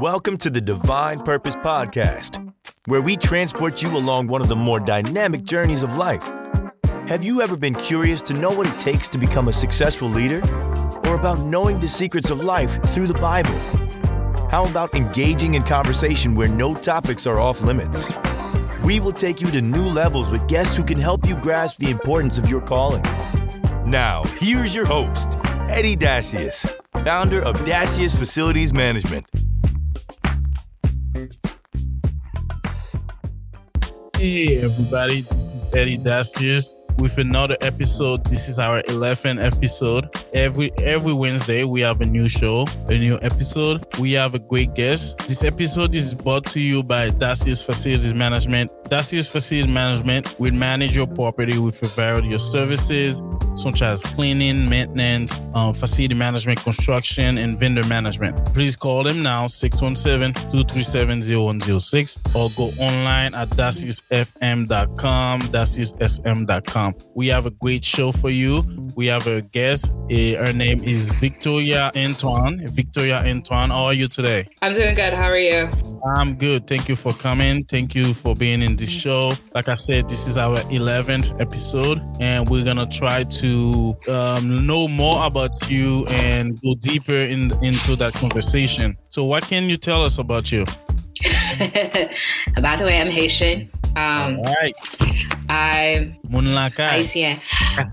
Welcome to the Divine Purpose Podcast, where we transport you along one of the more dynamic journeys of life. Have you ever been curious to know what it takes to become a successful leader? Or about knowing the secrets of life through the Bible? How about engaging in conversation where no topics are off limits? We will take you to new levels with guests who can help you grasp the importance of your calling. Now, here's your host, Eddy Dacius, founder of Dacius Facilities Management. Hey everybody, this is Eddy Dacius with another episode. This is our 11th episode. Every every Wednesday we have a new show, a new episode. We have a great guest. This episode is brought to you by Dacius Facilities Management. Dacius Facilities Management will manage your property with a variety of services such as cleaning, maintenance, um, facility management, construction, and vendor management. Please call them now 617-237-0106 or go online at daciusfm.com, daciusfm.com. We have a great show for you. We have a guest. Uh, her name is Victoria Antoine. Victoria Antoine, how are you today? I'm doing good. How are you? I'm good. Thank you for coming. Thank you for being in this show. Like I said, this is our 11th episode, and we're gonna try to um, know more about you and go deeper in, into that conversation. So, what can you tell us about you? By the way, I'm Haitian. Um, All right, I'm Munlaka. Haitian.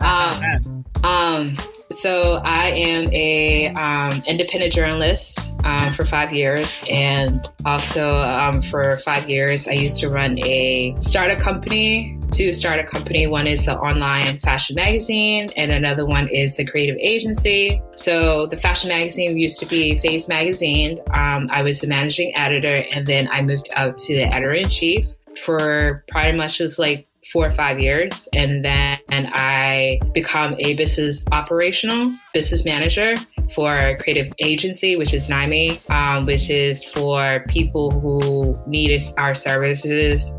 Um, um, so I am a um, independent journalist um, for five years, and also um, for five years I used to run a startup company. To start a company, one is an online fashion magazine, and another one is a creative agency. So the fashion magazine used to be FASE Magazine. Um, I was the managing editor, and then I moved up to the editor in chief for pretty much just like four or five years and then i become a business operational business manager for a creative agency which is Nymei um, which is for people who need our services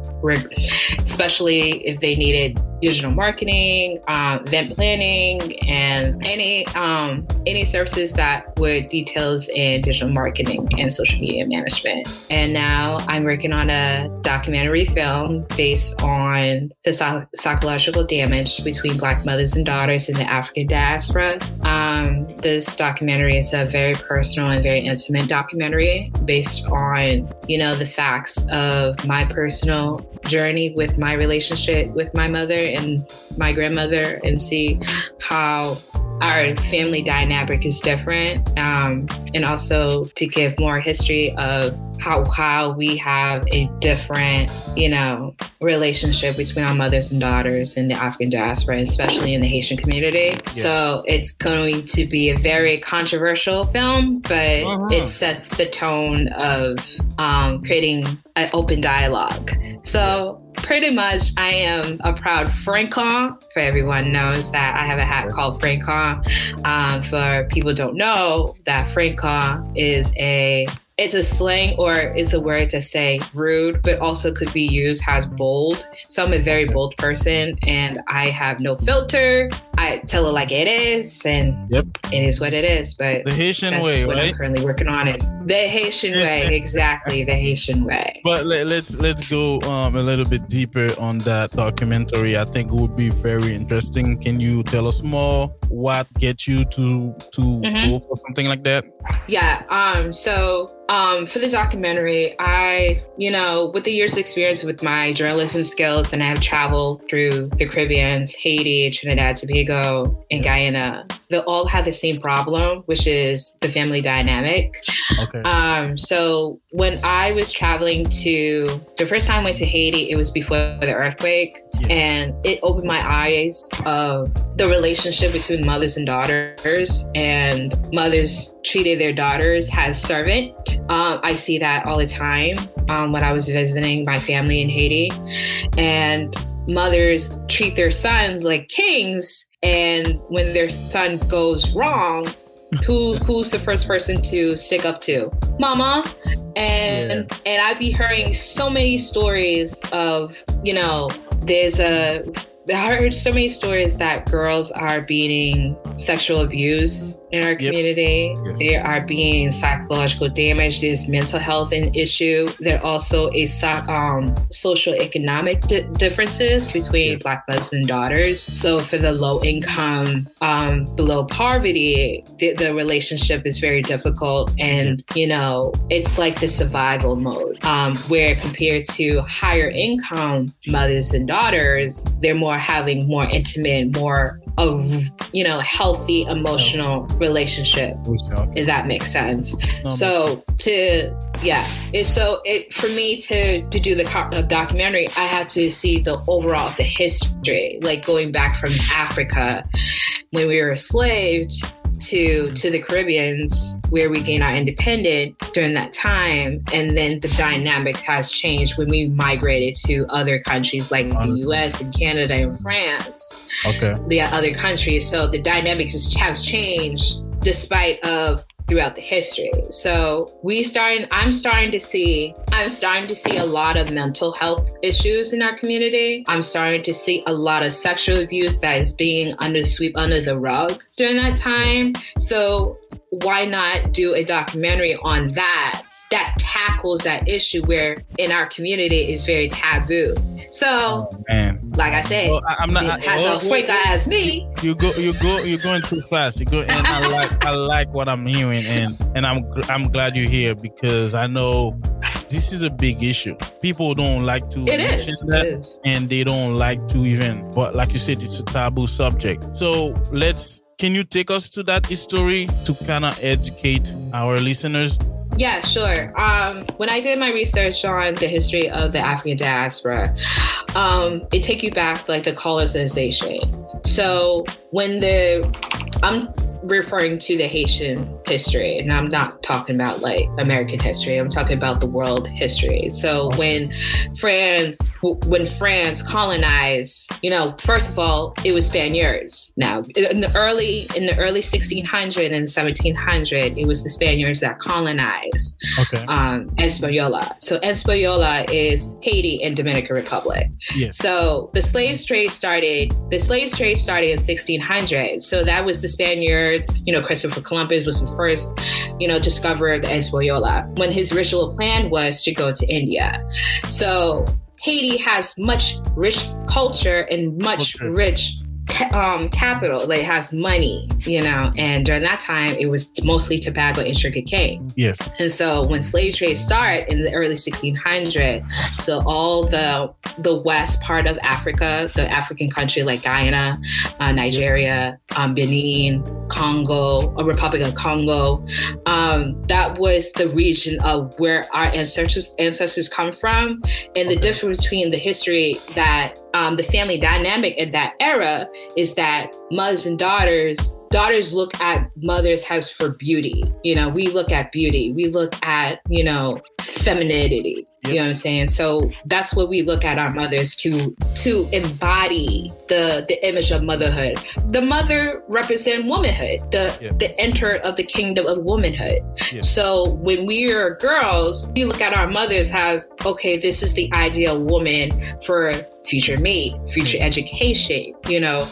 especially if they needed digital marketing, um, event planning, and any um, any services that were details in digital marketing and social media management. And now I'm working on a documentary film based on the psych- psychological damage between Black mothers and daughters in the African diaspora. Um, this documentary is a very personal and very intimate documentary based on you know the facts of my personal journey with my relationship with my mother and my grandmother and see how our family dynamic is different um, and also to give more history of how how we have a different you know relationship between our mothers and daughters in the African diaspora especially in the Haitian community yeah. so it's going to be a very controversial film but uh-huh. it sets the tone of um, creating an open dialogue so pretty much I am a proud Francois. For everyone knows that I have a hat called Francois. Um, for people don't know that Francois is a it's a slang or it's a word to say rude, but also could be used as bold. So I'm a very bold person and I have no filter. I tell it like it is, and yep. it is what it is. But the Haitian that's way, what right? I'm currently working on is the Haitian way, exactly the Haitian way. But let, us let's go um, a little bit deeper on that documentary. I think it would be very interesting. Can you tell us more? What get you to to mm-hmm. go for something like that? Yeah. Um. So um, for the documentary, I, you know, with the years' experience with my journalism skills, and I have traveled through the Caribbean, Haiti, Trinidad, Tobago, and Guyana. They all have the same problem, which is the family dynamic. Okay. Um, so when I was traveling to the first time I went to Haiti, it was before the earthquake, yeah. and it opened my eyes of the relationship between mothers and daughters, and mothers treated their daughters as servant. Um, I see that all the time um, when I was visiting my family in Haiti, and mothers treat their sons like kings, and when their son goes wrong, who who's the first person to stick up to? Mama. And yeah. and I'd be hearing so many stories of, you know, there's a I heard so many stories that girls are being sexual abused in our community. Yep. Yes. There are being psychological damage. There's mental health an issue. There also is um, social economic di- differences between yes. Black mothers and daughters. So for the low income, um, below poverty, the, the, relationship is very difficult, and yes. you know it's like the survival mode. Um, where compared to higher income mothers and daughters, they're more having more intimate, more of you know healthy emotional relationship if that makes sense. No, so makes sense. to yeah. It's so it for me to to do the uh, documentary i had to see the overall of the history like going back from africa when we were enslaved to to the Caribbeans where we gained our independence during that time and then the dynamic has changed when we migrated to other countries like the US and Canada and France. Okay. The other countries so the dynamics has changed despite of throughout the history. So we starting I'm starting to see I'm starting to see a lot of mental health issues in our community. I'm starting to see a lot of sexual abuse that is being under sweep under the rug during that time. So why not do a documentary on that that tackles that issue where in our community is very taboo. So, oh, like I said, well, I, am not I, has well, a freak well, as me. You go, you go, you're going too fast. You go, and I like, I like what I'm hearing, and and I'm I'm glad you're here because I know this is a big issue. People don't like to it mention is. that, and they don't like to even. But like you said, it's a taboo subject. So let's. Can you take us to that history to kind of educate our listeners? Yeah, sure. Um, when I did my research on the history of the African diaspora, um, it take you back like the colonization. So when the I'm referring to the Haitian history, and I'm not talking about like American history. I'm talking about the world history. So when France, when France colonized, you know, first of all, it was Spaniards. Now, in the early in the early 1600 and 1700, it was the Spaniards that colonized okay. um, Hispaniola. So Hispaniola is Haiti and Dominican Republic. Yes. So the slave trade started. The slave trade started in 1600. So that was the Spaniards. You know, Christopher Columbus was the first, you know, discovered the Hispaniola when his original plan was to go to India. So Haiti has much rich culture and much okay. rich um, capital, like has money, you know, and during that time it was mostly tobacco and sugar cane. Yes. And so when slave trade started in the early 1600s, so all the the west part of Africa, the African country like Guyana, uh, Nigeria, um, Benin, Congo, a Republic of Congo, um, that was the region of where our ancestors ancestors come from, and the difference between the history that um, the family dynamic in that era is that mothers and daughters daughters look at mothers as for beauty you know we look at beauty we look at you know femininity. You know what I'm saying? So that's what we look at our mothers to to embody the the image of motherhood. The mother represent womanhood, the the enter of the kingdom of womanhood. So when we are girls, we look at our mothers as okay, this is the ideal woman for future mate, future education, you know,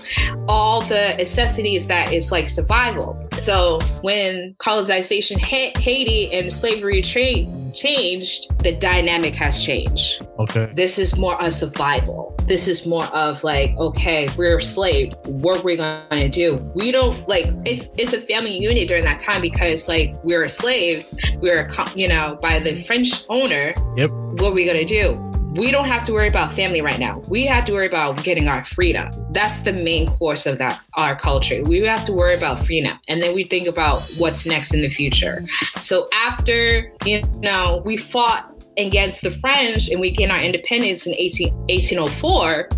all the necessities that is like survival. So when colonization hit Haiti and slavery trade changed, the dynamic has changed. Okay. This is more a survival. This is more of like, okay, we're enslaved. What are we gonna do? We don't like it's it's a family unit during that time because like we're enslaved. We're you know by the French owner. Yep. What are we gonna do? We don't have to worry about family right now. We have to worry about getting our freedom. That's the main course of that our culture. We have to worry about freedom, and then we think about what's next in the future. So after you know we fought against the French and we gained our independence in 18, 1804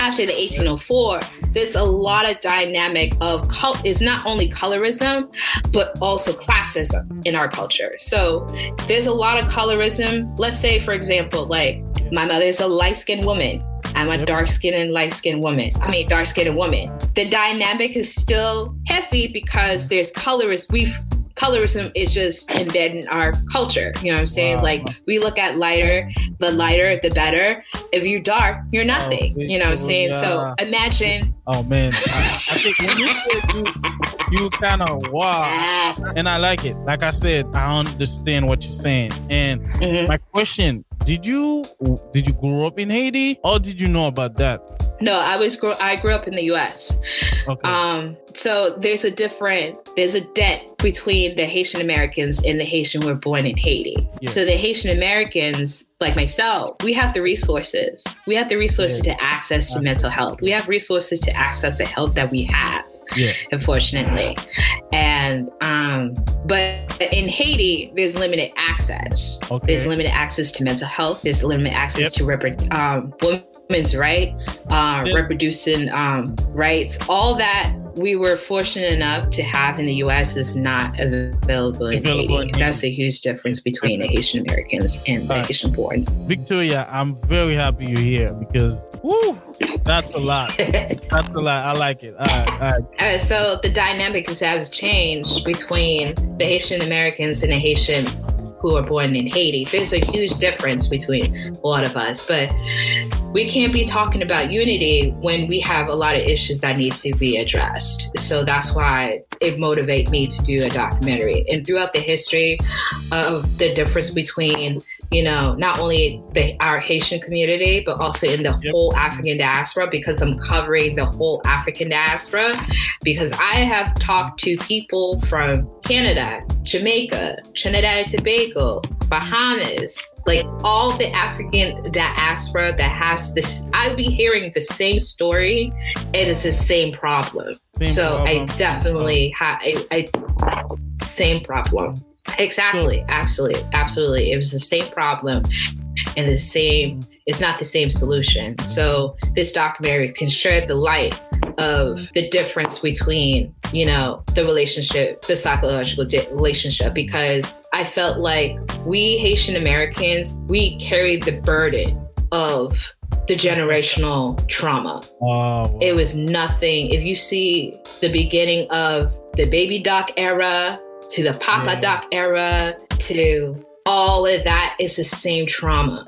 after the 1804 there's a lot of dynamic of cult is not only colorism but also classism in our culture so there's a lot of colorism let's say for example like my mother is a light-skinned woman I'm a yep. dark skinned and light skinned woman. I mean, dark skinned woman. The dynamic is still heavy because there's colorism. We've colorism is just embedded in our culture. You know what I'm saying? Wow. Like we look at lighter, the lighter, the better. If you're dark, you're oh, nothing. Oh, you know what I'm saying? Yeah. So imagine. Oh man, I, I think when you said you you kind of wow, and I like it. Like I said, I understand what you're saying. And mm-hmm. my question: Did you did you grow up in Haiti, or did you know about that? No, I was grow. I grew up in the U.S. Okay. Um, so there's a different there's a debt between the Haitian Americans and the Haitian who were born in Haiti. Yeah. So the Haitian Americans, like myself, we have the resources. We have the resources yeah. to access to mental health. We have resources to access the health that we have. Yeah. Unfortunately, and um, but in Haiti, there's limited access. Okay. There's limited access to mental health. There's limited access yep. to rep- um, women's rights, uh, yeah. reproducing um, rights, all that we were fortunate enough to have in the U.S. is not available in available Haiti. In That's a huge difference between the Haitian Americans and the Haitian born. Victoria, I'm very happy you're here because woo, that's a lot. that's a lot. I like it. All right, all right. Uh, so the dynamic has changed between the Haitian Americans and the Haitian who are born in Haiti. There's a huge difference between a lot of us, but we can't be talking about unity when we have a lot of issues that need to be addressed. So that's why it motivated me to do a documentary. And throughout the history of the difference between you know, not only the our Haitian community, but also in the yep. whole African diaspora because I'm covering the whole African diaspora. Because I have talked to people from Canada, Jamaica, Trinidad and Tobago, Bahamas, like all the African diaspora that has this. I'll be hearing the same story. It is the same problem. Same so problem. I definitely have. I, I same problem. Exactly. So, absolutely. Absolutely. It was the same problem and the same, it's not the same solution. Mm-hmm. So this documentary can shed the light of the difference between, you know, the relationship, the psychological di- relationship, because I felt like we Haitian Americans, we carried the burden of the generational trauma. Oh, It was nothing. If you see the beginning of the baby doc era, to the Papa yeah. Doc era to all of that is the same trauma.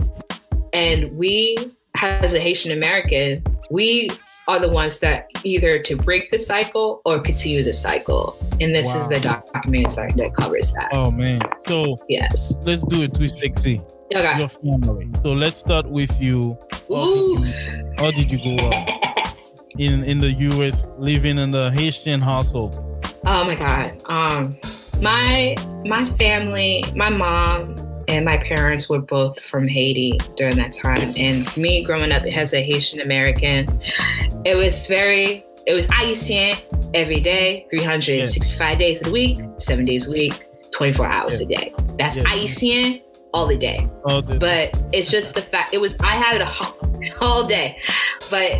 And we, as a Haitian American, we are the ones that either to break the cycle or continue the cycle. And this wow. is the documentary that covers that. Oh man. So yes. Let's do it 360. Okay. Your family. So let's start with you. How, did you, how did you grow up in in the US living in the Haitian household? Oh my God. Um my my family, my mom and my parents were both from Haiti during that time. And me growing up as a Haitian American, it was very it was Haitian every day, 365 yeah. days a week, seven days a week, 24 hours yeah. a day. That's yeah. Haitian all the day. All the but it's just the fact it was I had it all day. But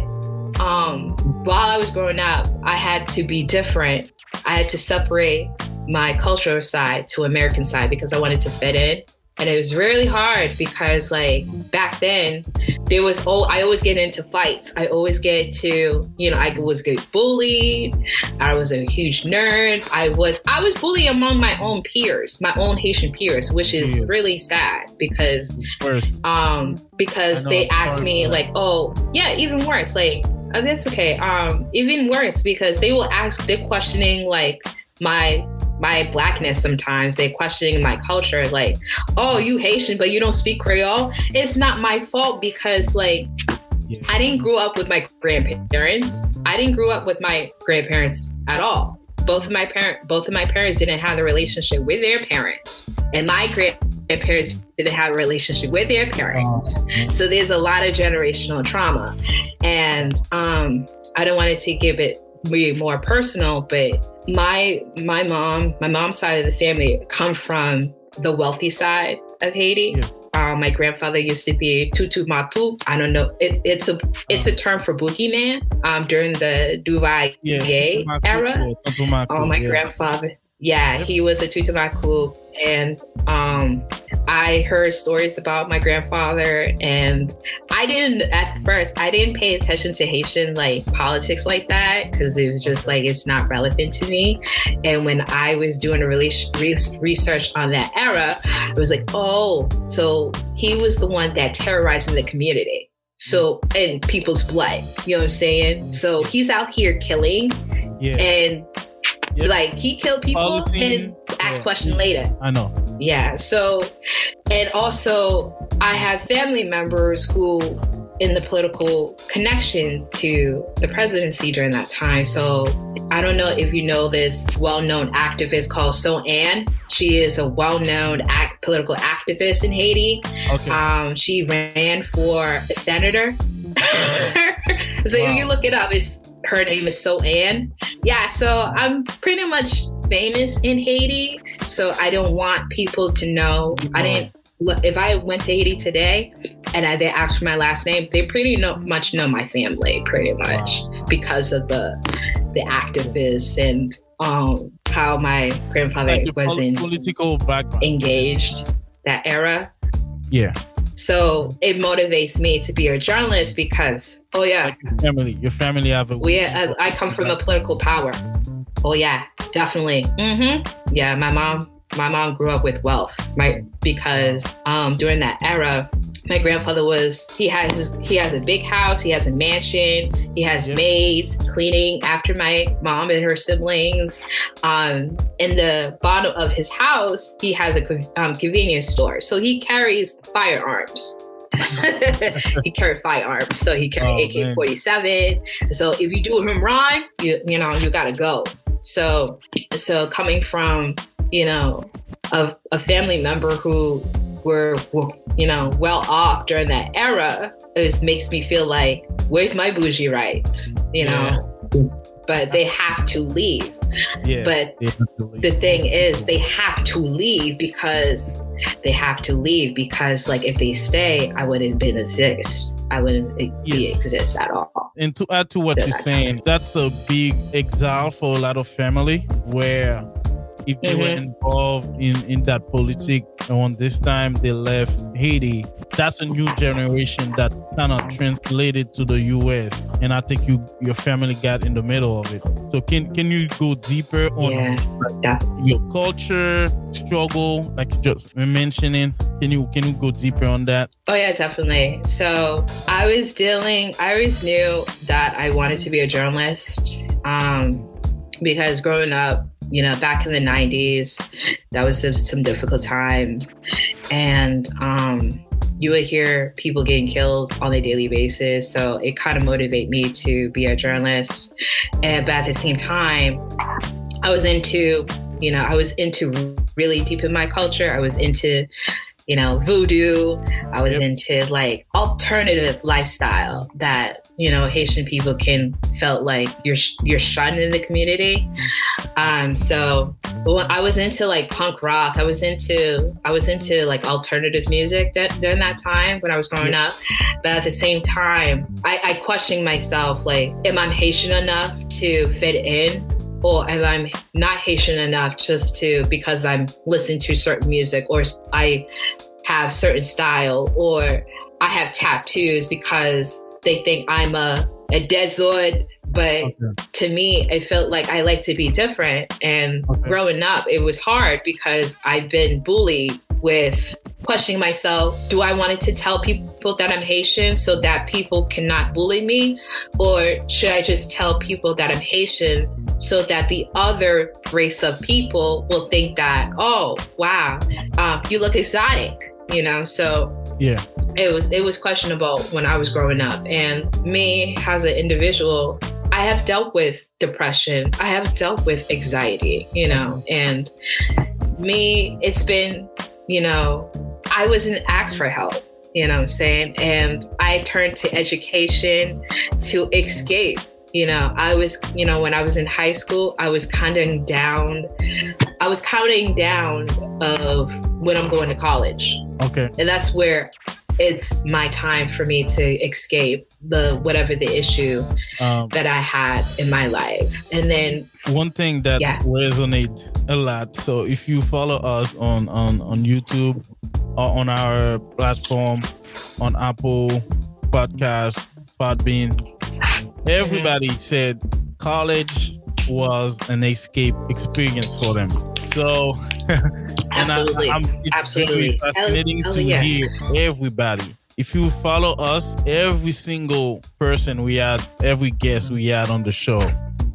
um while I was growing up, I had to be different. I had to separate my cultural side to American side because I wanted to fit in. And it was really hard because like back then there was oh I always get into fights. I always get to, you know, I was get bullied. I was a huge nerd. I was I was bullied among my own peers, my own Haitian peers, which is really sad because um because they asked me like, oh yeah, even worse, like oh, that's okay. Um, even worse because they will ask, they're questioning like my my blackness sometimes. They're questioning my culture, like, oh, you Haitian, but you don't speak Creole. It's not my fault because like yeah. I didn't grow up with my grandparents. I didn't grow up with my grandparents at all. Both of my parent both of my parents didn't have a relationship with their parents. And my grandparents didn't have a relationship with their parents. Oh. So there's a lot of generational trauma. And um I don't want to give it be more personal, but my my mom, my mom's side of the family come from the wealthy side of Haiti. Yeah. Um, my grandfather used to be tutu matu. I don't know. It, it's a it's a term for boogeyman. Um, during the Duvalier yeah, era. Oh, my yeah. grandfather. Yeah, he was a Tonton Macoute and um, I heard stories about my grandfather, and I didn't at first. I didn't pay attention to Haitian like politics like that because it was just like it's not relevant to me. And when I was doing a really research on that era, it was like, oh, so he was the one that terrorized the community. So and people's blood, you know what I'm saying? So he's out here killing, yeah. and Yep. Like he killed people Policy. and ask yeah. question later. I know. Yeah. So, and also I have family members who in the political connection to the presidency during that time. So I don't know if you know this well-known activist called So Ann. She is a well-known act, political activist in Haiti. Okay. Um, she ran for a senator. so wow. if you look it up, it's her name is So Ann. Yeah, so I'm pretty much famous in Haiti. So I don't want people to know. I didn't if I went to Haiti today and I, they asked for my last name, they pretty much know my family, pretty much wow. because of the the activists and um, how my grandfather like was in political background engaged that era. Yeah. So it motivates me to be a journalist because, oh yeah, like your family, your family have a. We, I, I come from a political power. Oh yeah, definitely. Mm-hmm. Yeah, my mom my mom grew up with wealth, right? Because um, during that era, my grandfather was he has he has a big house, he has a mansion, he has yep. maids cleaning after my mom and her siblings. Um, in the bottom of his house, he has a um, convenience store, so he carries firearms. he carried firearms, so he carried oh, AK forty seven. So if you do him wrong, you you know you gotta go. So so coming from you know, a, a family member who were, you know, well off during that era, it makes me feel like, where's my bougie rights? You know, yeah. but they have to leave. Yeah, but the thing is, they have to leave because they have to leave because like if they stay i wouldn't been exist i wouldn't yes. exist at all and to add to what you're saying that's a big exile for a lot of family where if they mm-hmm. were involved in in that politic on this time they left Haiti, that's a new generation that kind of translated to the US. And I think you your family got in the middle of it. So can can you go deeper on yeah, your culture struggle, like you just mentioning? Can you can you go deeper on that? Oh yeah, definitely. So I was dealing I always knew that I wanted to be a journalist. Um because growing up you know, back in the 90s, that was some difficult time. And um, you would hear people getting killed on a daily basis. So it kind of motivated me to be a journalist. And, but at the same time, I was into, you know, I was into really deep in my culture. I was into you know, voodoo. I was yep. into like alternative lifestyle that you know Haitian people can felt like you're you're shunned in the community. Um, so I was into like punk rock, I was into I was into like alternative music that, during that time when I was growing yep. up. But at the same time, I, I questioned myself like, am I Haitian enough to fit in? Or if I'm not Haitian enough just to because I'm listening to certain music or I have certain style or I have tattoos because they think I'm a, a desert. But okay. to me, it felt like I like to be different. And okay. growing up, it was hard because I've been bullied with questioning myself do I wanted to tell people that I'm Haitian so that people cannot bully me? Or should I just tell people that I'm Haitian so that the other race of people will think that, oh, wow, uh, you look exotic, you know? So yeah. It was it was questionable when I was growing up. And me as an individual, I have dealt with depression. I have dealt with anxiety, you know, and me, it's been, you know, I wasn't asked for help, you know what I'm saying? And I turned to education to escape. You know, I was, you know, when I was in high school, I was counting down, I was counting down of when I'm going to college. Okay. And that's where it's my time for me to escape the whatever the issue um, that I had in my life. And then one thing that yeah. resonate a lot. So if you follow us on on on YouTube or on our platform on Apple Podcast, Podbean. Everybody mm-hmm. said college was an escape experience for them. So, and I, am it's Absolutely. very fascinating to yeah. hear everybody. If you follow us, every single person we had, every guest we had on the show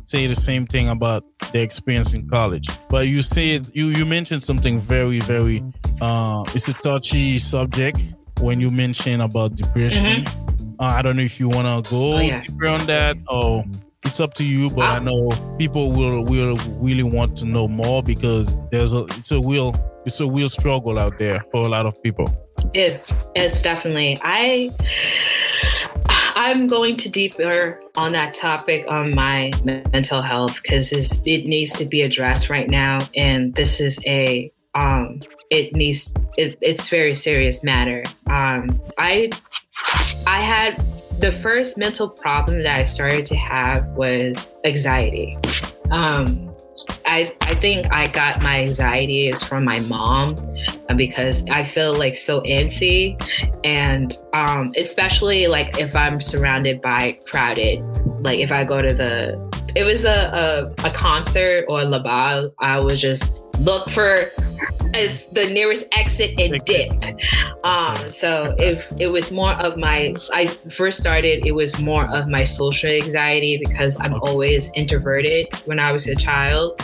say the same thing about the experience in college. But you said you you mentioned something very very uh it's a touchy subject when you mention about depression. Mm-hmm. Uh, I don't know if you want to go oh, yeah. deeper on that or it's up to you. But I know people will will really want to know more because there's a it's a real it's a real struggle out there for a lot of people. It, it's definitely I. I'm going to deeper on that topic on my mental health because it needs to be addressed right now, and this is a um, it needs it, it's very serious matter. Um, I I had the first mental problem that I started to have was anxiety. Um, I, I think I got my anxiety is from my mom because I feel like so antsy and um, especially like if I'm surrounded by crowded like if I go to the it was a, a, a concert or La Bal I would just look for as the nearest exit and dip. Um, so it, it was more of my, I first started, it was more of my social anxiety because I'm always introverted when I was a child.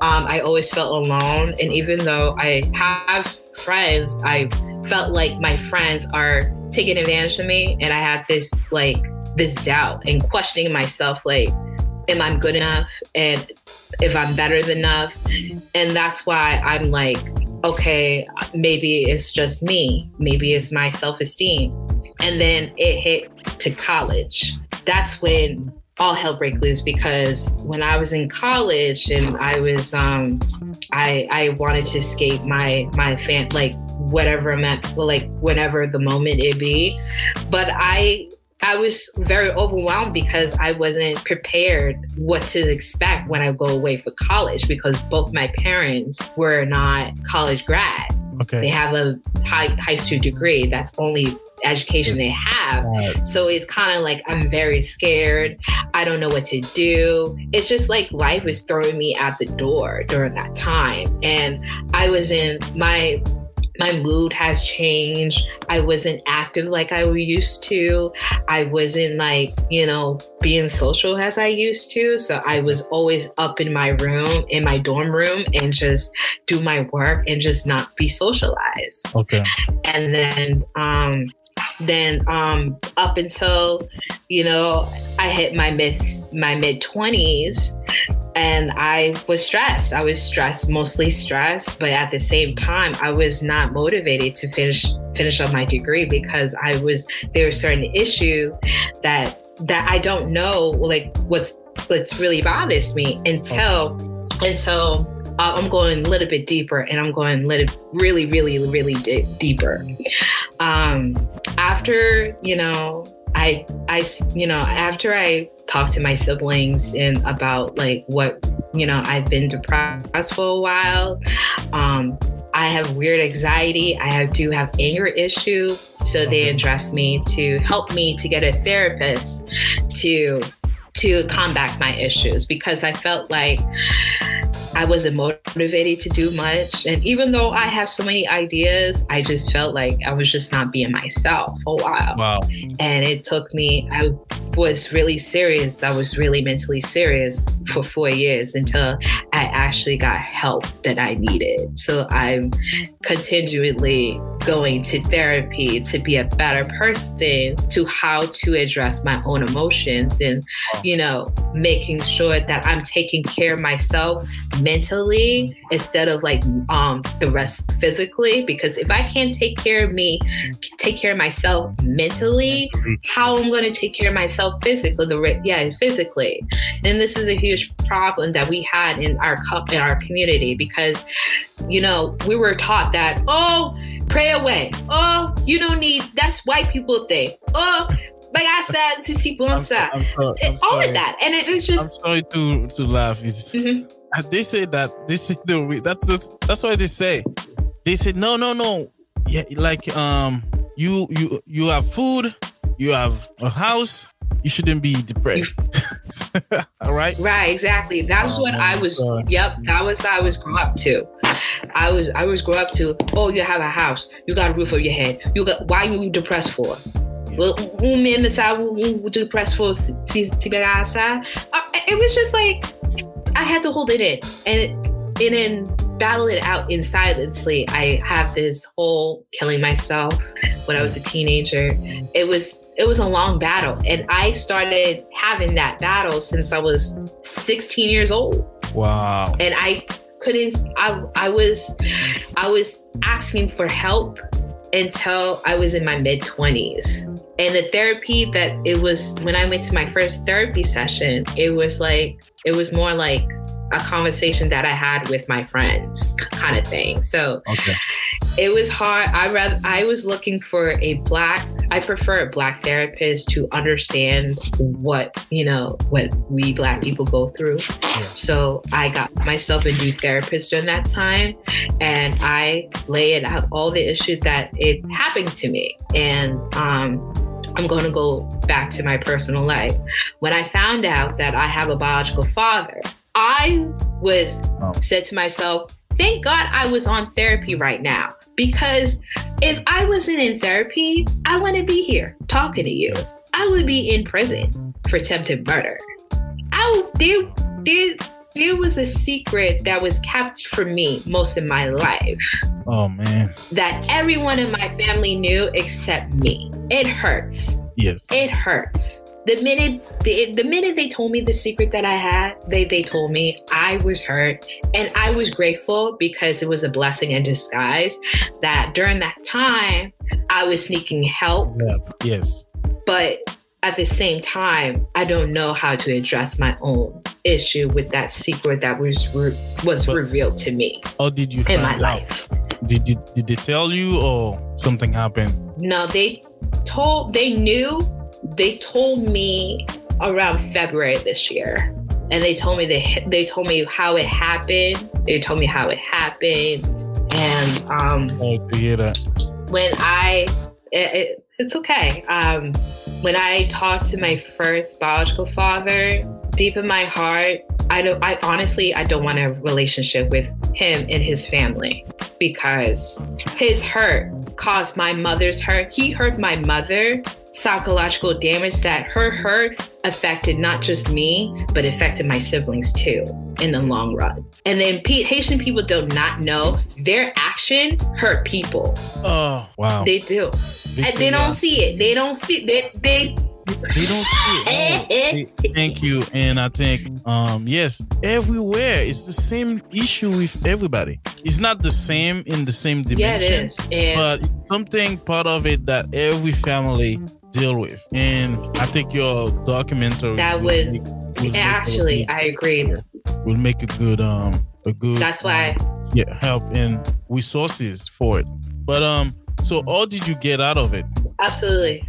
Um, I always felt alone. And even though I have friends, I felt like my friends are taking advantage of me. And I had this like, this doubt and questioning myself, like, am I good enough? And if I'm better than enough. And that's why I'm like, okay, maybe it's just me. Maybe it's my self esteem. And then it hit to college. That's when all hell break loose because when I was in college and I was um I I wanted to escape my my fan like whatever meant like whenever the moment it be. But I I was very overwhelmed because I wasn't prepared what to expect when I go away for college because both my parents were not college grad. Okay. They have a high high school degree. That's only education they have. So it's kind of like I'm very scared. I don't know what to do. It's just like life was throwing me out the door during that time. And I was in my my mood has changed. I wasn't active like I used to. I wasn't like, you know, being social as I used to. So I was always up in my room, in my dorm room, and just do my work and just not be socialized. Okay. And then, um, then um, up until you know I hit my mid my mid twenties, and I was stressed. I was stressed, mostly stressed, but at the same time, I was not motivated to finish finish up my degree because I was there was certain issue that that I don't know like what's what's really bothers me until until uh, I'm going a little bit deeper and I'm going little really really really di- deeper. Um, after you know I I you know after I talked to my siblings and about like what you know I've been depressed for a while. Um, I have weird anxiety. I have do have anger issue, so they addressed me to help me to get a therapist to to combat my issues because I felt like I wasn't motivated to do much. And even though I have so many ideas, I just felt like I was just not being myself for a while. Wow. And it took me, I was really serious. I was really mentally serious for four years until I actually got help that I needed. So I'm continually going to therapy to be a better person to how to address my own emotions and, you know, making sure that I'm taking care of myself mentally instead of like um the rest physically because if I can't take care of me, take care of myself mentally, how I'm going to take care of myself physically, the yeah, physically. And this is a huge problem that we had in our cup in our community because you know, we were taught that, oh, pray away. Oh, you don't need that's white people think. Oh, to see I'm, I'm, sorry, all of that. And it, was just I'm sorry to to laugh. It's, mm-hmm. They say that they say the that's that's why they say. They say no no no. Yeah, like um you you you have food, you have a house, you shouldn't be depressed. All right. Right, exactly. That was oh, what I was. Yep, that was I was grew up to. I was I was grew up to. Oh, you have a house. You got a roof over your head. You got. Why are you depressed for? Well, um mesmo sabe, o depressed for it was just like I had to hold it in and and then battle it out in silently. I have this whole killing myself when I was a teenager. It was it was a long battle, and I started having that battle since I was 16 years old. Wow! And I couldn't. I I was I was asking for help until I was in my mid 20s. And the therapy that it was when I went to my first therapy session, it was like, it was more like a conversation that I had with my friends kind of thing. So okay. it was hard. I rather I was looking for a black I prefer a black therapist to understand what, you know, what we black people go through. Yeah. So I got myself a new therapist during that time and I laid out all the issues that it happened to me. And um I'm going to go back to my personal life. When I found out that I have a biological father, I was oh. said to myself, thank God I was on therapy right now. Because if I wasn't in therapy, I wouldn't be here talking to you. I would be in prison for attempted murder. I there, there, there was a secret that was kept from me most of my life. Oh man. That everyone in my family knew except me. It hurts. Yes. It hurts the minute the, the minute they told me the secret that I had, they they told me I was hurt and I was grateful because it was a blessing in disguise that during that time I was sneaking help. Yeah. Yes. But at the same time, I don't know how to address my own issue with that secret that was re- was but, revealed to me. Or did you in my out? life? Did, did did they tell you or something happened? No, they told they knew they told me around February this year. And they told me they they told me how it happened. They told me how it happened. And um to hear that. when I it, it, it's okay. Um when I talked to my first biological father, deep in my heart, I don't I honestly I don't want a relationship with him and his family because his hurt caused my mother's hurt. He hurt my mother psychological damage that her hurt affected not just me, but affected my siblings too in the long run. And then Haitian people do not know their action hurt people. Oh, wow. They do. and they don't see it. They don't feel they they they don't see it. Oh, thank you. And I think, um, yes, everywhere it's the same issue with everybody. It's not the same in the same dimension. Yeah, it is. And but it's something part of it that every family deal with. And I think your documentary that would, make, would actually, I agree. Will make a good um a good. That's why. Um, yeah, help and resources for it. But um, so all did you get out of it? Absolutely.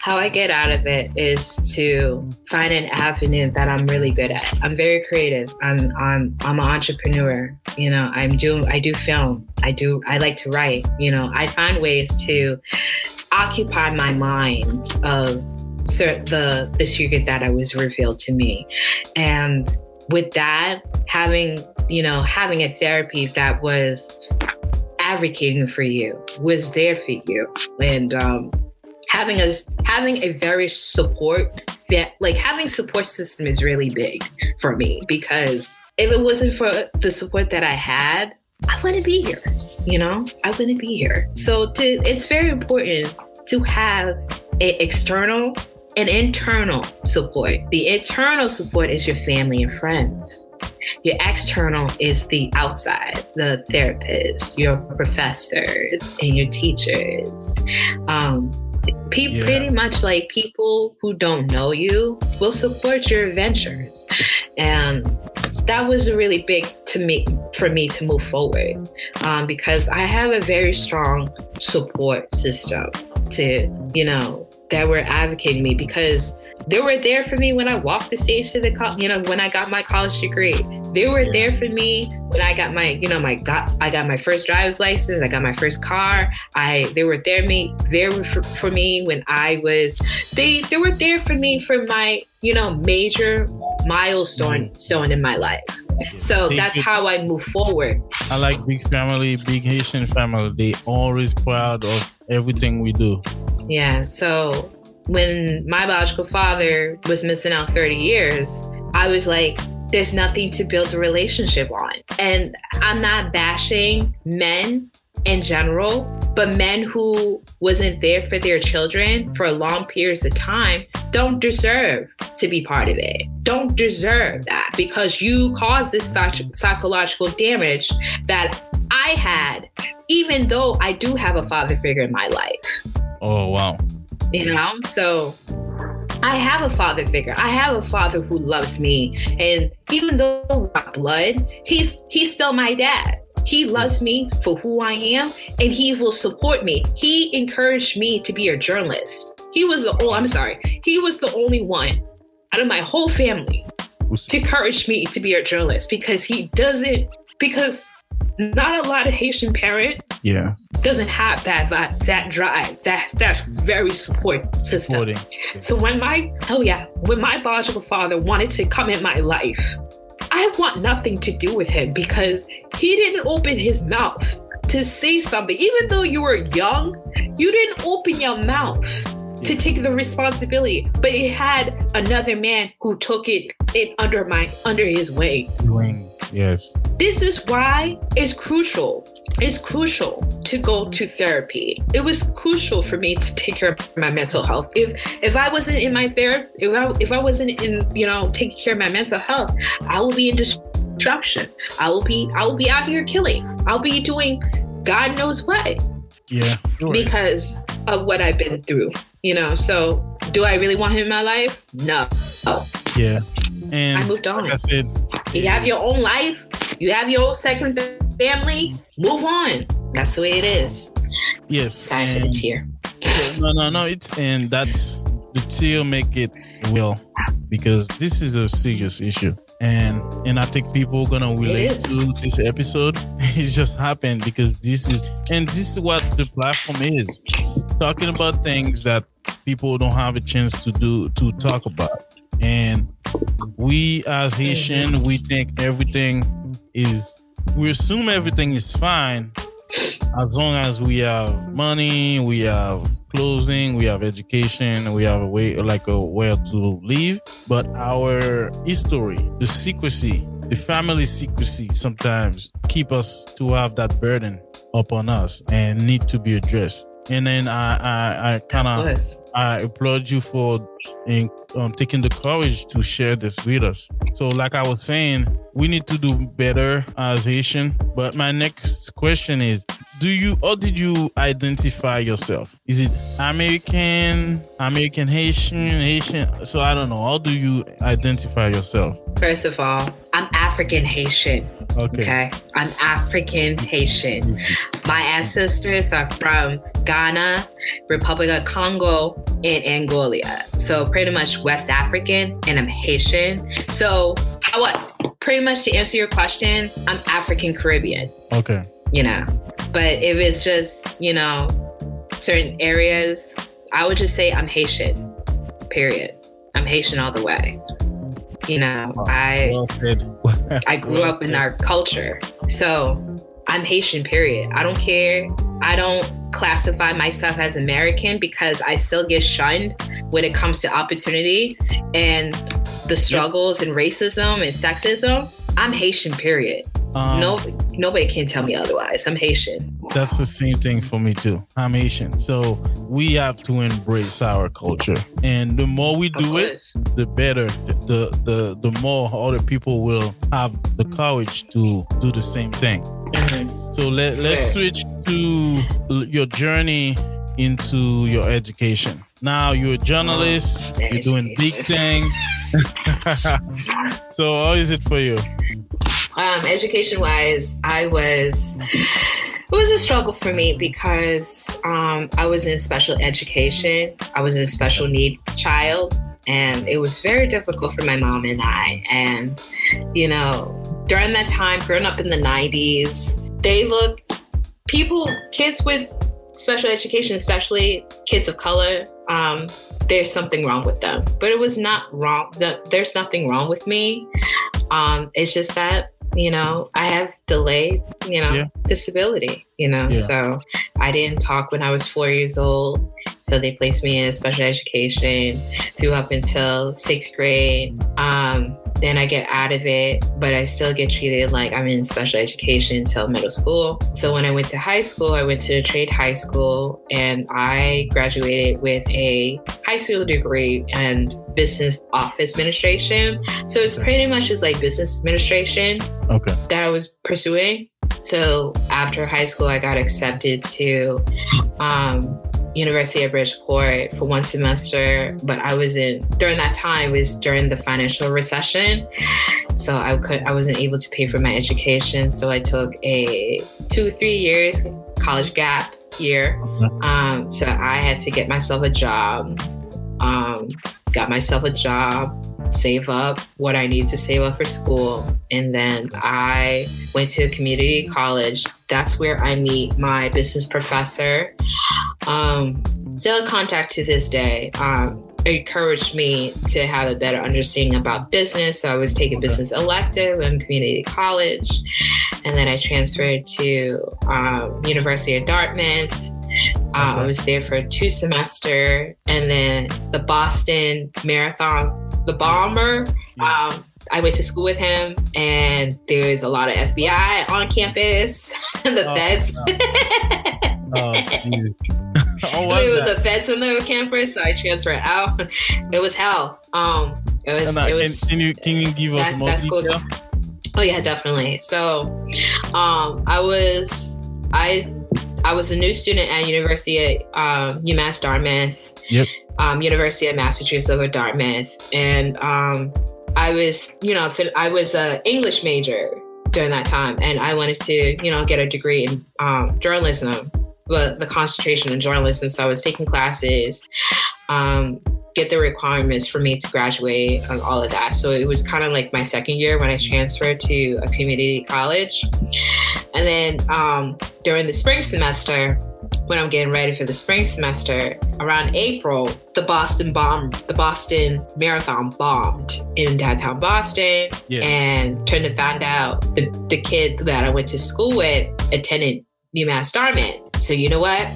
How I get out of it is to find an avenue that I'm really good at. I'm very creative. I'm I'm I'm an entrepreneur. You know, I'm doing I do film. I do I like to write. You know, I find ways to occupy my mind of the the secret that I was revealed to me, and with that, having you know having a therapy that was advocating for you, was there for you, and um, having a having a very support like having support system is really big for me because if it wasn't for the support that I had, I wouldn't be here. You know, I wouldn't be here. So to, it's very important to have a external and internal support. The internal support is your family and friends. Your external is the outside, the therapists, your professors, and your teachers. Um, pe- yeah. Pretty much like people who don't know you will support your ventures. And that was really big to me for me to move forward um, because I have a very strong support system to, you know, that were advocating me because they were there for me when I walked the stage to the, co- you know, when I got my college degree. They were there for me when I got my, you know, my got I got my first driver's license. I got my first car. I they were there me there for, for me when I was. They they were there for me for my you know major milestone mm. stone in my life. So that's how I move forward. I like big family, big Haitian family. They always proud of everything we do. Yeah. So when my biological father was missing out 30 years, I was like, there's nothing to build a relationship on. And I'm not bashing men in general, but men who wasn't there for their children for long periods of time don't deserve to be part of it. Don't deserve that because you caused this psychological damage that I had, even though I do have a father figure in my life. Oh, wow. You know, so I have a father figure. I have a father who loves me. And even though we're not blood, he's he's still my dad. He loves me for who I am and he will support me. He encouraged me to be a journalist. He was the oh, I'm sorry. He was the only one out of my whole family to encourage me to be a journalist because he doesn't because not a lot of Haitian parent yes doesn't have that that that drive that that's very support system. Supporting. So when my oh yeah when my biological father wanted to come in my life, I want nothing to do with him because he didn't open his mouth to say something. Even though you were young, you didn't open your mouth to take the responsibility. But it had another man who took it, it under my under his wing. Yes. This is why it's crucial. It's crucial to go to therapy. It was crucial for me to take care of my mental health. If if I wasn't in my therapy, if I if I wasn't in you know taking care of my mental health, I would be in destruction. I will be I will be out here killing. I'll be doing God knows what. Yeah. Because of what I've been through. You know. So do I really want him in my life? No. Oh. Yeah. And I moved on. Like I said, you have your own life. You have your own second family. Move on. That's the way it is. Yes. Time for the tear. No, no, no. It's and that's the tear make it well because this is a serious issue. And and I think people are gonna relate to this episode. It just happened because this is and this is what the platform is. Talking about things that people don't have a chance to do to talk about. And we as Haitian, we think everything is we assume everything is fine as long as we have money, we have clothing, we have education, we have a way like a where to live. But our history, the secrecy, the family secrecy sometimes keep us to have that burden upon us and need to be addressed. And then I I, I kind of I applaud you for in, um, taking the courage to share this with us. So, like I was saying, we need to do better as Haitian. But my next question is do you or did you identify yourself? Is it American, American Haitian, Haitian? So I don't know. How do you identify yourself? First of all, I'm African Haitian. Okay. okay. I'm African Haitian. My ancestors are from Ghana, Republic of Congo, and Angola. So pretty much West African, and I'm Haitian. So how what? Pretty much to answer your question, I'm African Caribbean. Okay. You know, but if it's just, you know, certain areas, I would just say I'm Haitian, period. I'm Haitian all the way. You know, I well I grew well up in our culture. So I'm Haitian, period. I don't care. I don't classify myself as American because I still get shunned when it comes to opportunity and the struggles and racism and sexism. I'm Haitian, period. Um, no, nobody can tell me otherwise. I'm Haitian. That's the same thing for me too. I'm Haitian, so we have to embrace our culture, and the more we do it, the better. The the the more other people will have the courage to do the same thing. Mm-hmm. So let let's switch to your journey into your education. Now you're a journalist. You're doing big thing. so how is it for you? Um, education wise, I was it was a struggle for me because um, I was in special education. I was a special need child, and it was very difficult for my mom and I. And you know, during that time, growing up in the '90s, they look people, kids with special education, especially kids of color. Um, there's something wrong with them, but it was not wrong. There's nothing wrong with me. Um, it's just that you know, I have delayed, you know, yeah. disability, you know, yeah. so I didn't talk when I was four years old. So they placed me in special education through up until sixth grade. Um, then I get out of it, but I still get treated like I'm in special education until middle school. So when I went to high school, I went to a trade high school and I graduated with a high school degree and business office administration. So it's pretty much just like business administration Okay. that I was pursuing. So after high school, I got accepted to um, University of Bridgeport for one semester, but I wasn't during that time was during the financial recession, so I could I wasn't able to pay for my education. So I took a two three years college gap year. Um, so I had to get myself a job. Um, got myself a job, save up what I need to save up for school, and then I went to a community college. That's where I meet my business professor. Um, still contact to this day. Um, encouraged me to have a better understanding about business. So I was taking business elective in community college, and then I transferred to um, University of Dartmouth. Uh, I was there for two semester, and then the Boston Marathon, the bomber. Yeah. Um, I went to school with him, and there's a lot of FBI on campus, and the Oh, feds. Oh, Jesus. oh, there was was that? a feds on the campus, so I transferred out. It was hell. Um, it was. And, uh, it can, was. can you can you give us that- more that's cool. detail? Oh yeah, definitely. So, um, I was I I was a new student at University at um, UMass Dartmouth. Yep. Um, University of Massachusetts over Dartmouth, and um, I was you know I was a English major during that time, and I wanted to you know get a degree in um, journalism, but the concentration in journalism. So I was taking classes. Um, get the requirements for me to graduate and all of that. So it was kind of like my second year when I transferred to a community college. And then um, during the spring semester, when I'm getting ready for the spring semester, around April, the Boston bomb, the Boston Marathon bombed in downtown Boston. Yeah. And turned to find out the, the kid that I went to school with attended UMass Dartmouth. So you know what?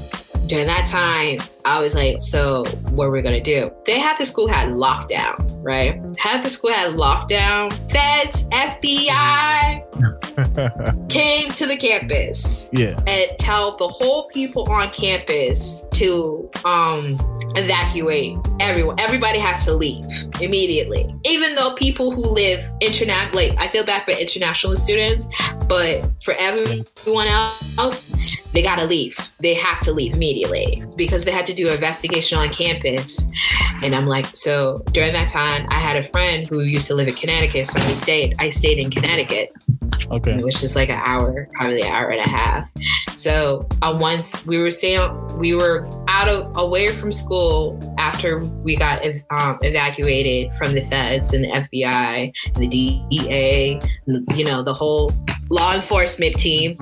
During that time, I was like, so what are we gonna do? They had the school had lockdown, right? Had the school had lockdown. Feds, FBI came to the campus yeah. and tell the whole people on campus to um evacuate everyone everybody has to leave immediately even though people who live internet like i feel bad for international students but for everyone else they gotta leave they have to leave immediately because they had to do an investigation on campus and i'm like so during that time i had a friend who used to live in connecticut so we stayed i stayed in connecticut Okay. which is like an hour, probably an hour and a half. So uh, once we were staying, we were out of away from school after we got um, evacuated from the feds and the FBI and the DEA, and, you know, the whole law enforcement team.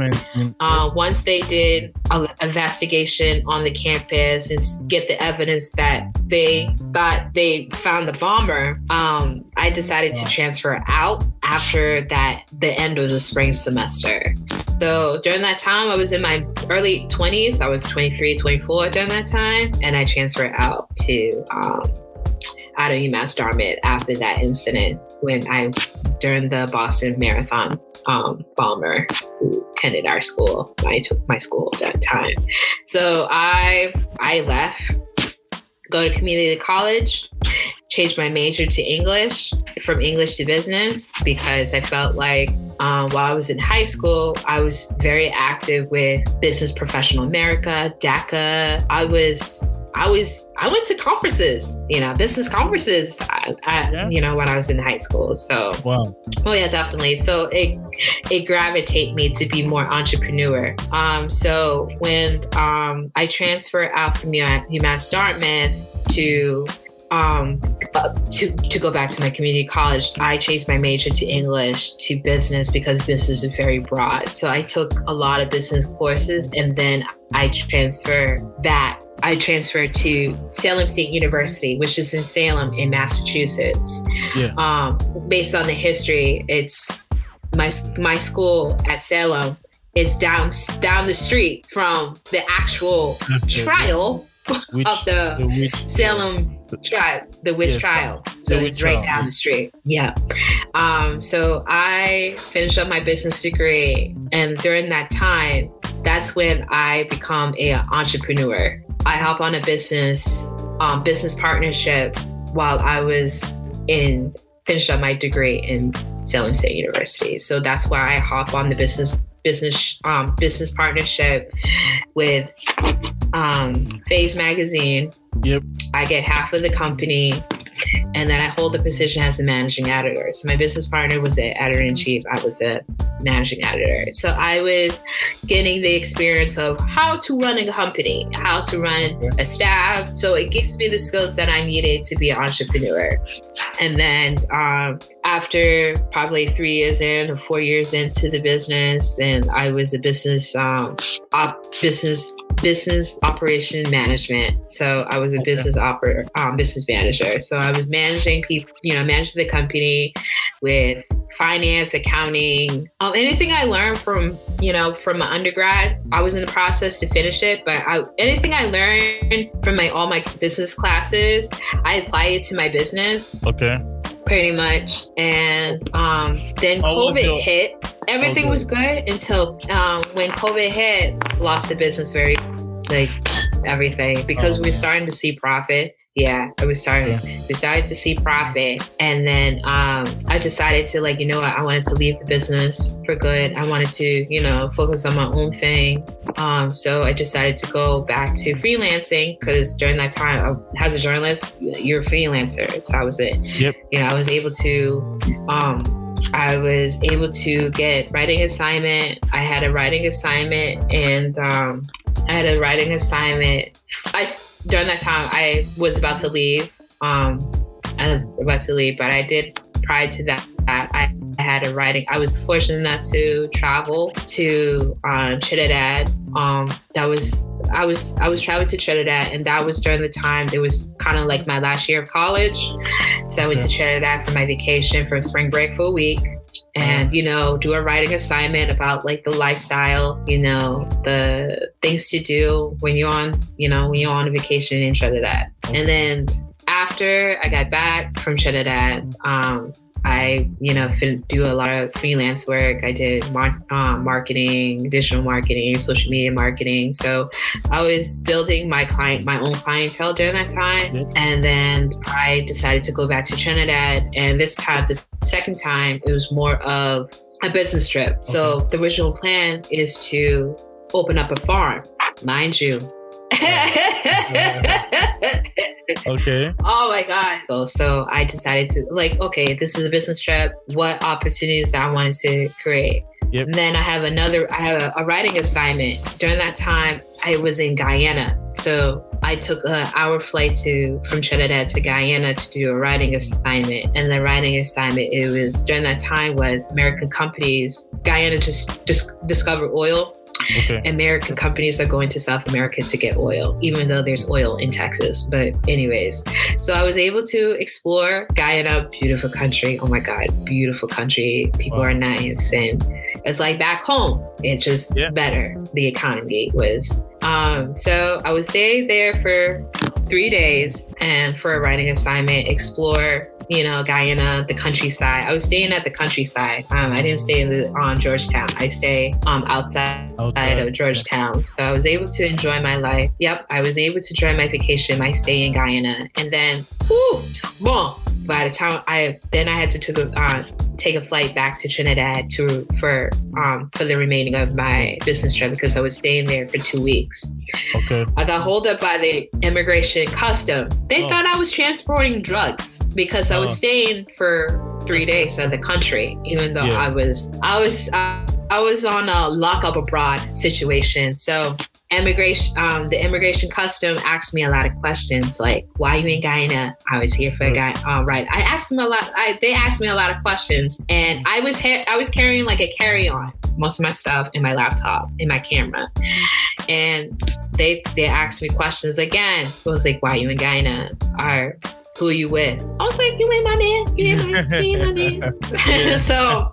Uh, once they did an investigation on the campus and get the evidence that they thought they found the bomber, um, I decided to transfer out after that, the end of the spring semester. So during that time, I was in my early 20s. I was 23, 24 during that time, and I transferred out to um, out of UMass Dartmouth after that incident when I during the Boston Marathon um, bomber who attended our school. I took my school at that time. So I I left, go to community college, changed my major to English from English to business because I felt like um, while I was in high school, I was very active with Business Professional America, DECA. I was I was I went to conferences, you know, business conferences, I, I, Yeah. you know, when I was in high school. So Wow. Oh yeah, definitely. So it it gravitate me to be more entrepreneur. Um, so when um, I transferred out from UMass Dartmouth to um, to to go back to my community college, I changed my major to English to business because business is very broad. So I took a lot of business courses, and then I transferred back. I transferred to Salem State University, which is in Salem in Massachusetts Yeah. um, based on the history, it's my my school at Salem is down down the street from the actual trial Which, of the the which Salem So- trial, the witch Yes. trial. So it's right down the street. Yeah. Um, so I finished up my business degree, and during that time, that's when I become a entrepreneur. I hop on a business um, business partnership while I was in finished up my degree in Salem State University. So that's why I hop on the business business um, business partnership with um, FASE Magazine. Yep. I get half of the company and then I hold the position as the managing editor. So my business partner was the editor in chief. I was the managing editor. So I was getting the experience of how to run a company, how to run a staff. So it gives me the skills that I needed to be an entrepreneur. And then um, after probably three years in or four years into the business, and I was a business um, op- business business operation management. So I was a business operator, um, business manager. So I was managing people, you know, managing the company with finance, accounting, um, anything I learned from, you know, from my undergrad. I was in the process to finish it, but I, anything I learned from my all my business classes, I apply it to my business. Okay pretty much. And um, then COVID hit. Everything okay. was good until um, when COVID hit, lost the business very like everything because oh, we're starting to see profit. Yeah, I was starting. Yeah. We started to see profit, and then um, I decided to like, you know what? I wanted to leave the business for good. I wanted to, you know, focus on my own thing. Um, so I decided to go back to freelancing because during that time, as a journalist, you're a freelancer. So I was it. Yep. You know, I was able to um, I was able to get writing assignment. I had a writing assignment, and um, I had a writing assignment. I during that time I was about to leave. Um, I was about to leave, but I did prior to that. I, I had a writing. I was fortunate enough to travel to um, Trinidad. Um, that was I was I was traveling to Trinidad, and that was during the time it was kind of like my last year of college. So I went to Trinidad for my vacation for spring break for a week, and you know do a writing assignment about like the lifestyle, you know the things to do when you're on you know when you're on a vacation in Trinidad, and then after I got back from Trinidad. Um, I, you know, do a lot of freelance work. I did mar- um, marketing, digital marketing, social media marketing. So I was building my client, my own clientele during that time. And then I decided to go back to Trinidad. And this time, the second time, it was more of a business trip. Okay. So the original plan is to open up a farm, mind you. okay. Oh my God. So I decided to like, okay, this is a business trip. What opportunities that I wanted to create? Yep. And then I have another, I have a, a, writing assignment. During that time, I was in Guyana. So I took an hour flight to from Trinidad to Guyana to do a writing assignment. And the writing assignment, it was during that time was American companies. Guyana just, just discovered oil Okay. American companies are going to South America to get oil, even though there's oil in Texas. But, anyways, so I was able to explore Guyana, beautiful country. Oh my God, beautiful country. People wow. are nice. And it's like back home, it's just yeah. better. The economy was. Um, so I was staying there for three days and for a writing assignment, explore you know, Guyana, the countryside. I was staying at the countryside. Um, I didn't stay in the, on Georgetown. I stay um, outside, outside of Georgetown. So I was able to enjoy my life. Yep, I was able to enjoy my vacation, my stay in Guyana. And then, whoo, boom, by the time I, then I had to take a, uh, take a flight back to Trinidad to for um, for the remaining of my business trip because I was staying there for two weeks. Okay. I got hold up by the immigration custom. They oh. thought I was transporting drugs because I was oh. staying for three days in the country, even though yeah. I was I was. Uh, I was on a lockup abroad situation. So immigration, um, the immigration custom asked me a lot of questions, like why you in Guyana? I was here for a guy. Uh, right. I asked them a lot. I, they asked me a lot of questions, and I was ha- I was carrying like a carry on, most of my stuff in my laptop, in my camera, and they they asked me questions again. It was like, why you in Guyana? Are who are you with? I was like, you ain't my man. You ain't my, you ain't my man. so,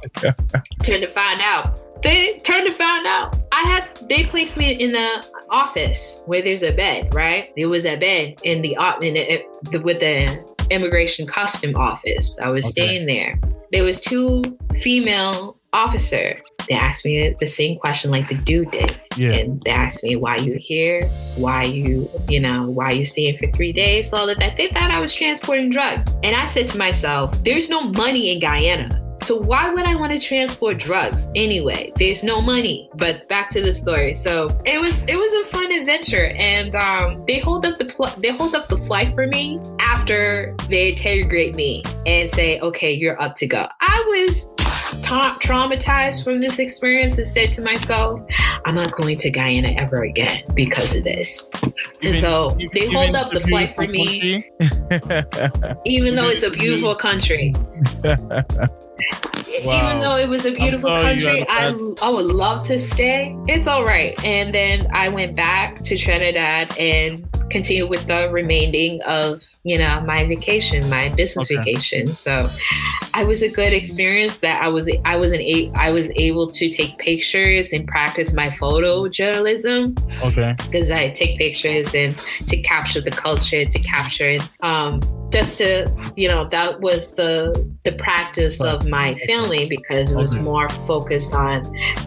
turned to find out they turned to find out I had they placed me in the office where there's a bed, right? There was a bed in the in it, the, with the immigration custom office. I was okay. staying there. There was two female officer. They asked me the same question like the dude did. Yeah. And they asked me why you here, why you, you know, why you staying for three days, all of that. They thought I was transporting drugs. And I said to myself, there's no money in Guyana. So why would I want to transport drugs anyway? There's no money. But back to the story. So it was it was a fun adventure, and um, they hold up the pl- they hold up the flight for me after they interrogate me and say, okay, you're up to go. I was ta- traumatized from this experience and said to myself, I'm not going to Guyana ever again because of this. Even, and so even, they hold up the flight for me, even though it's a beautiful country. Wow. Even though it was a beautiful country, I, I would love to stay. It's all right. And then I went back to Trinidad and continued with the remaining of you know my vacation my business okay. vacation so i was a good experience that i was i was an a i was able to take pictures and practice my photo journalism okay because i take pictures and to capture the culture to capture it. um just to you know that was the the practice of my family because it was okay. more focused on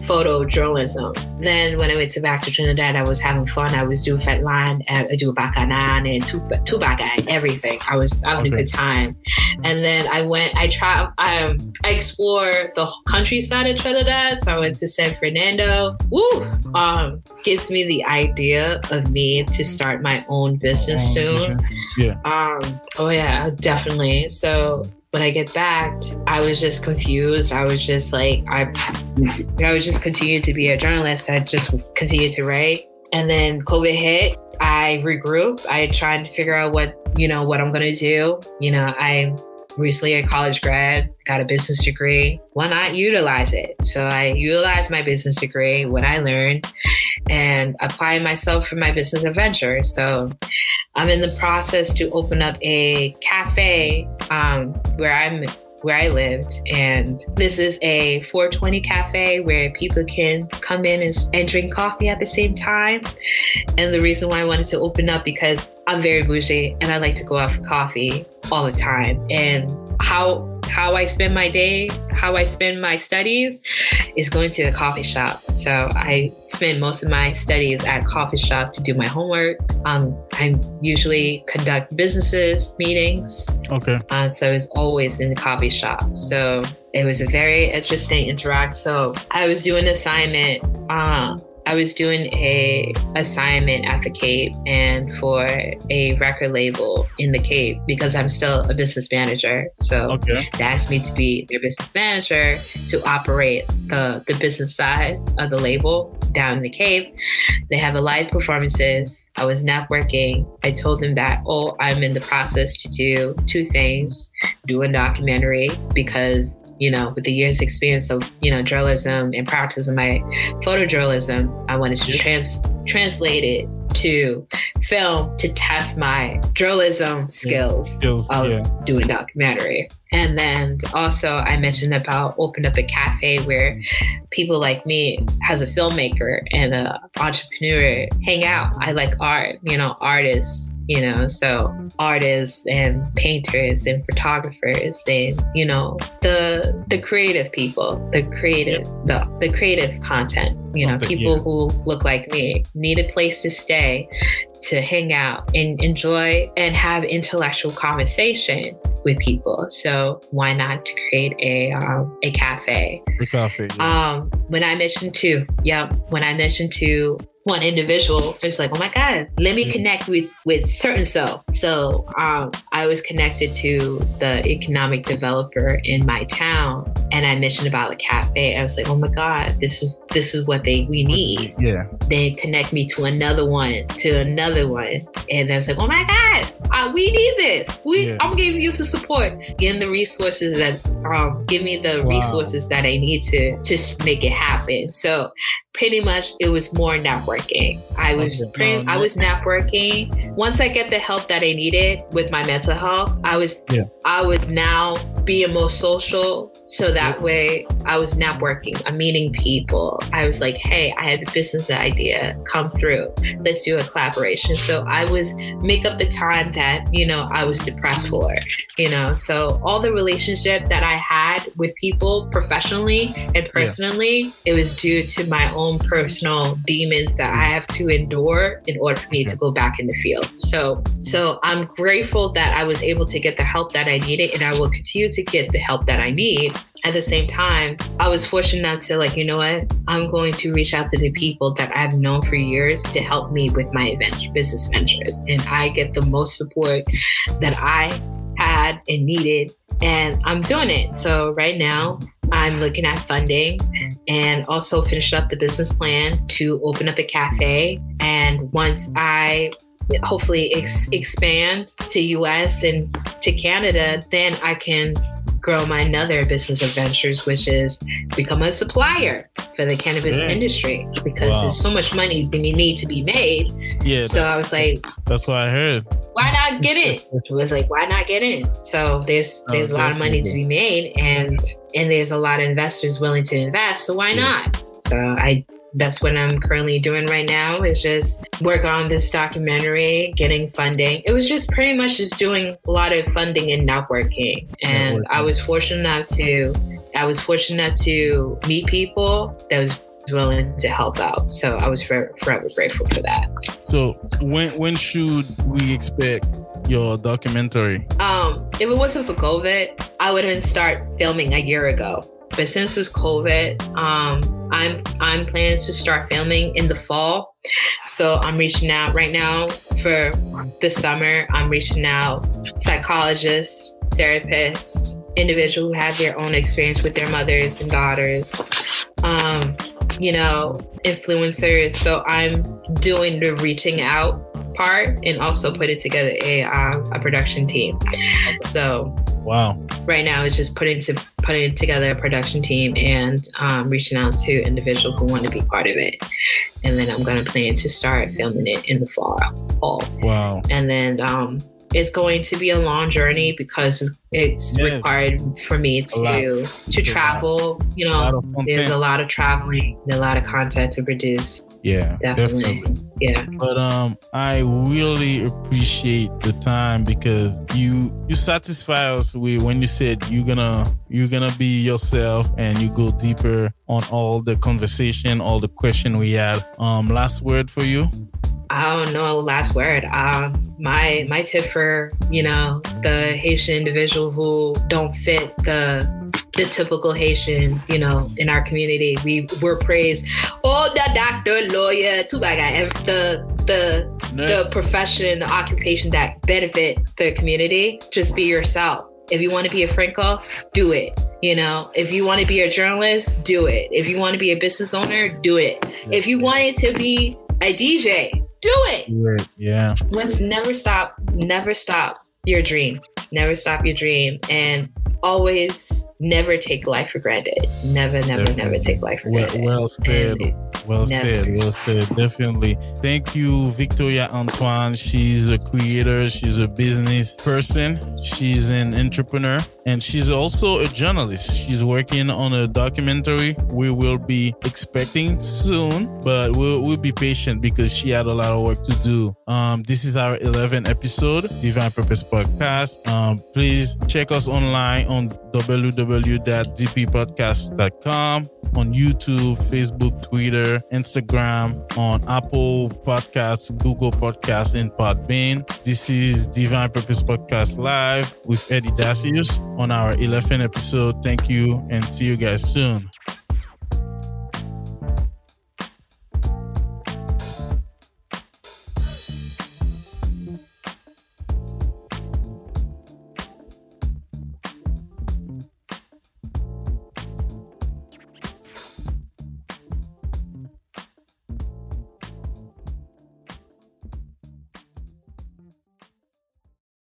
photojournalism then when i went to back to trinidad i was having fun i was doing fetland i do bakanan and Tobago everything i was having okay. a good time and then i went i tried um, i explored the countryside of trinidad so i went to san fernando Woo! um gives me the idea of me to start my own business soon yeah um oh yeah definitely. So when I get back, I was just confused. I was just like, I, I was just continuing to be a journalist. I just continued to write. And then COVID hit. I regrouped. I tried to figure out what, you know, what I'm going to do. You know, I recently a college grad, got a business degree. Why not utilize it? So I utilized my business degree, what I learned, and apply myself for my business adventure. So I'm in the process to open up a cafe um, where I'm where I lived. And this is a 420 cafe where people can come in and, and, drink coffee at the same time. And the reason why I wanted to open up because I'm very bougie and I like to go out for coffee all the time. And how how I spend my day, how I spend my studies is going to the coffee shop. So I spend most of my studies at coffee shop to do my homework. Um, I usually conduct businesses meetings. Okay. Uh, so it's always in the coffee shop. So it was a very interesting interact. So I was doing an assignment. Uh, I was doing a assignment at the Cape and for a record label in the Cape because I'm still a business manager. So okay. they asked me to be their business manager to operate the the business side of the label down in the Cape. They have a live performances. I was networking. I told them that, oh, I'm in the process to do two things: do a documentary because you know, with the years experience of, you know, journalism and practicing my photojournalism, I wanted to trans translate it to film to test my journalism skills, yeah. skills of yeah. doing documentary. And then also I mentioned about opened up a cafe where people like me as a filmmaker and an entrepreneur hang out. I like art, you know, artists you know so artists and painters and photographers and you know the the creative people the creative the, the creative content you know people who look like me need a place to stay to hang out and enjoy and have intellectual conversation with people. So why not to create a um, a cafe? A cafe. Yeah. Um, when I mentioned to, yep when I mentioned to one individual it's like oh my god let me connect with with certain so so um, i was connected to the economic developer in my town and i mentioned about the cafe. I was like oh my god this is this is what they we need. Yeah. They connect me to another one to another one and they was like oh my god uh, we need this. We yeah. i'm giving you the support. Getting the resources that um give me the wow. resources that i need to just make it happen. So pretty much it was more networking. I was oh, okay. pretty, I was networking. Once I get the help that I needed with my mental health, I was yeah. I was now being more social So that way I was networking, I'm meeting people. I was like, hey, I have a business idea, come through. Let's do a collaboration. So I was make up the time that, you know, I was depressed for, you know. So all the relationship that I had with people professionally and personally, yeah. it was due to my own personal demons that I have to endure in order for me to go back in the field. So so I'm grateful that I was able to get the help that I needed and I will continue to get the help that I need at the same time, I was fortunate enough to like, you know what? I'm going to reach out to the people that I've known for years to help me with my event business ventures. And I get the most support that I had and needed. And I'm doing it. So right now, I'm looking at funding and also finish up the business plan to open up a cafe. And once I hopefully ex- expand to US and to Canada, then I can grow my another business adventures, which is become a supplier for the cannabis yeah. industry because wow. there's so much money that you need to be made. Yeah. So I was like, that's what I heard. Why not get in? It was like, why not get in? So there's oh, there's oh, a lot of money to be made, and and there's a lot of investors willing to invest. So why yeah. not? So I that's what I'm currently doing right now is just work on this documentary, getting funding. It was just pretty much just doing a lot of funding and networking. And networking. I was fortunate enough to I was fortunate enough to meet people that was willing to help out. So I was forever, forever grateful for that. So when when should we expect your documentary? Um, if it wasn't for COVID, I would have been start filming a year ago. But since it's COVID, um, I'm I'm planning to start filming in the fall. So I'm reaching out right now for this summer. I'm reaching out psychologists, therapists, individuals who have their own experience with their mothers and daughters. Um, you know, influencers. So I'm doing the reaching out part and also putting together a uh, a production team. So wow, right now it's just putting to putting together a production team and um, reaching out to individuals who want to be part of it. And then I'm going to plan to start filming it in the fall. fall. Wow. And then um, it's going to be a long journey because it's yes. required for me to to travel. You know, a there's a lot of traveling, and a lot of content to produce. Yeah, definitely. definitely. Yeah. But um, I really appreciate the time because you you satisfy us with when you said you're gonna you're gonna be yourself and you go deeper on all the conversation, all the question we had. Um, last word for you. I don't know. Last word. Um, my my tip for you know the Haitian individual who don't fit the the typical Haitian, you know, in our community, we were praised. Oh, the doctor, lawyer, too bad guy. the the the profession, the occupation that benefit the community. Just be yourself. If you want to be a Franco, do it. You know, if you want to be a journalist, do it. If you want to be a business owner, do it. If you wanted to be a DJ, do it. Yeah. Let's never stop, never stop your dream. Never stop your dream. And always never take life for granted. Never, never, Definitely. never take life for granted. Well, well said. well never. said. Well said. Definitely. Thank you, Victoria Antoine. She's a creator. She's a business person. She's an entrepreneur, and she's also a journalist. She's working on a documentary we will be expecting soon, but we'll, we'll be patient because she had a lot of work to do. Um, this is our 11th episode, Divine Purpose Podcast. Um, please check us online on www.dppodcast.com, on YouTube, Facebook, Twitter, Instagram, on Apple Podcasts, Google Podcasts, and Podbean. This is Divine Purpose Podcast Live with Eddy Dacius on our 11th episode. Thank you and see you guys soon.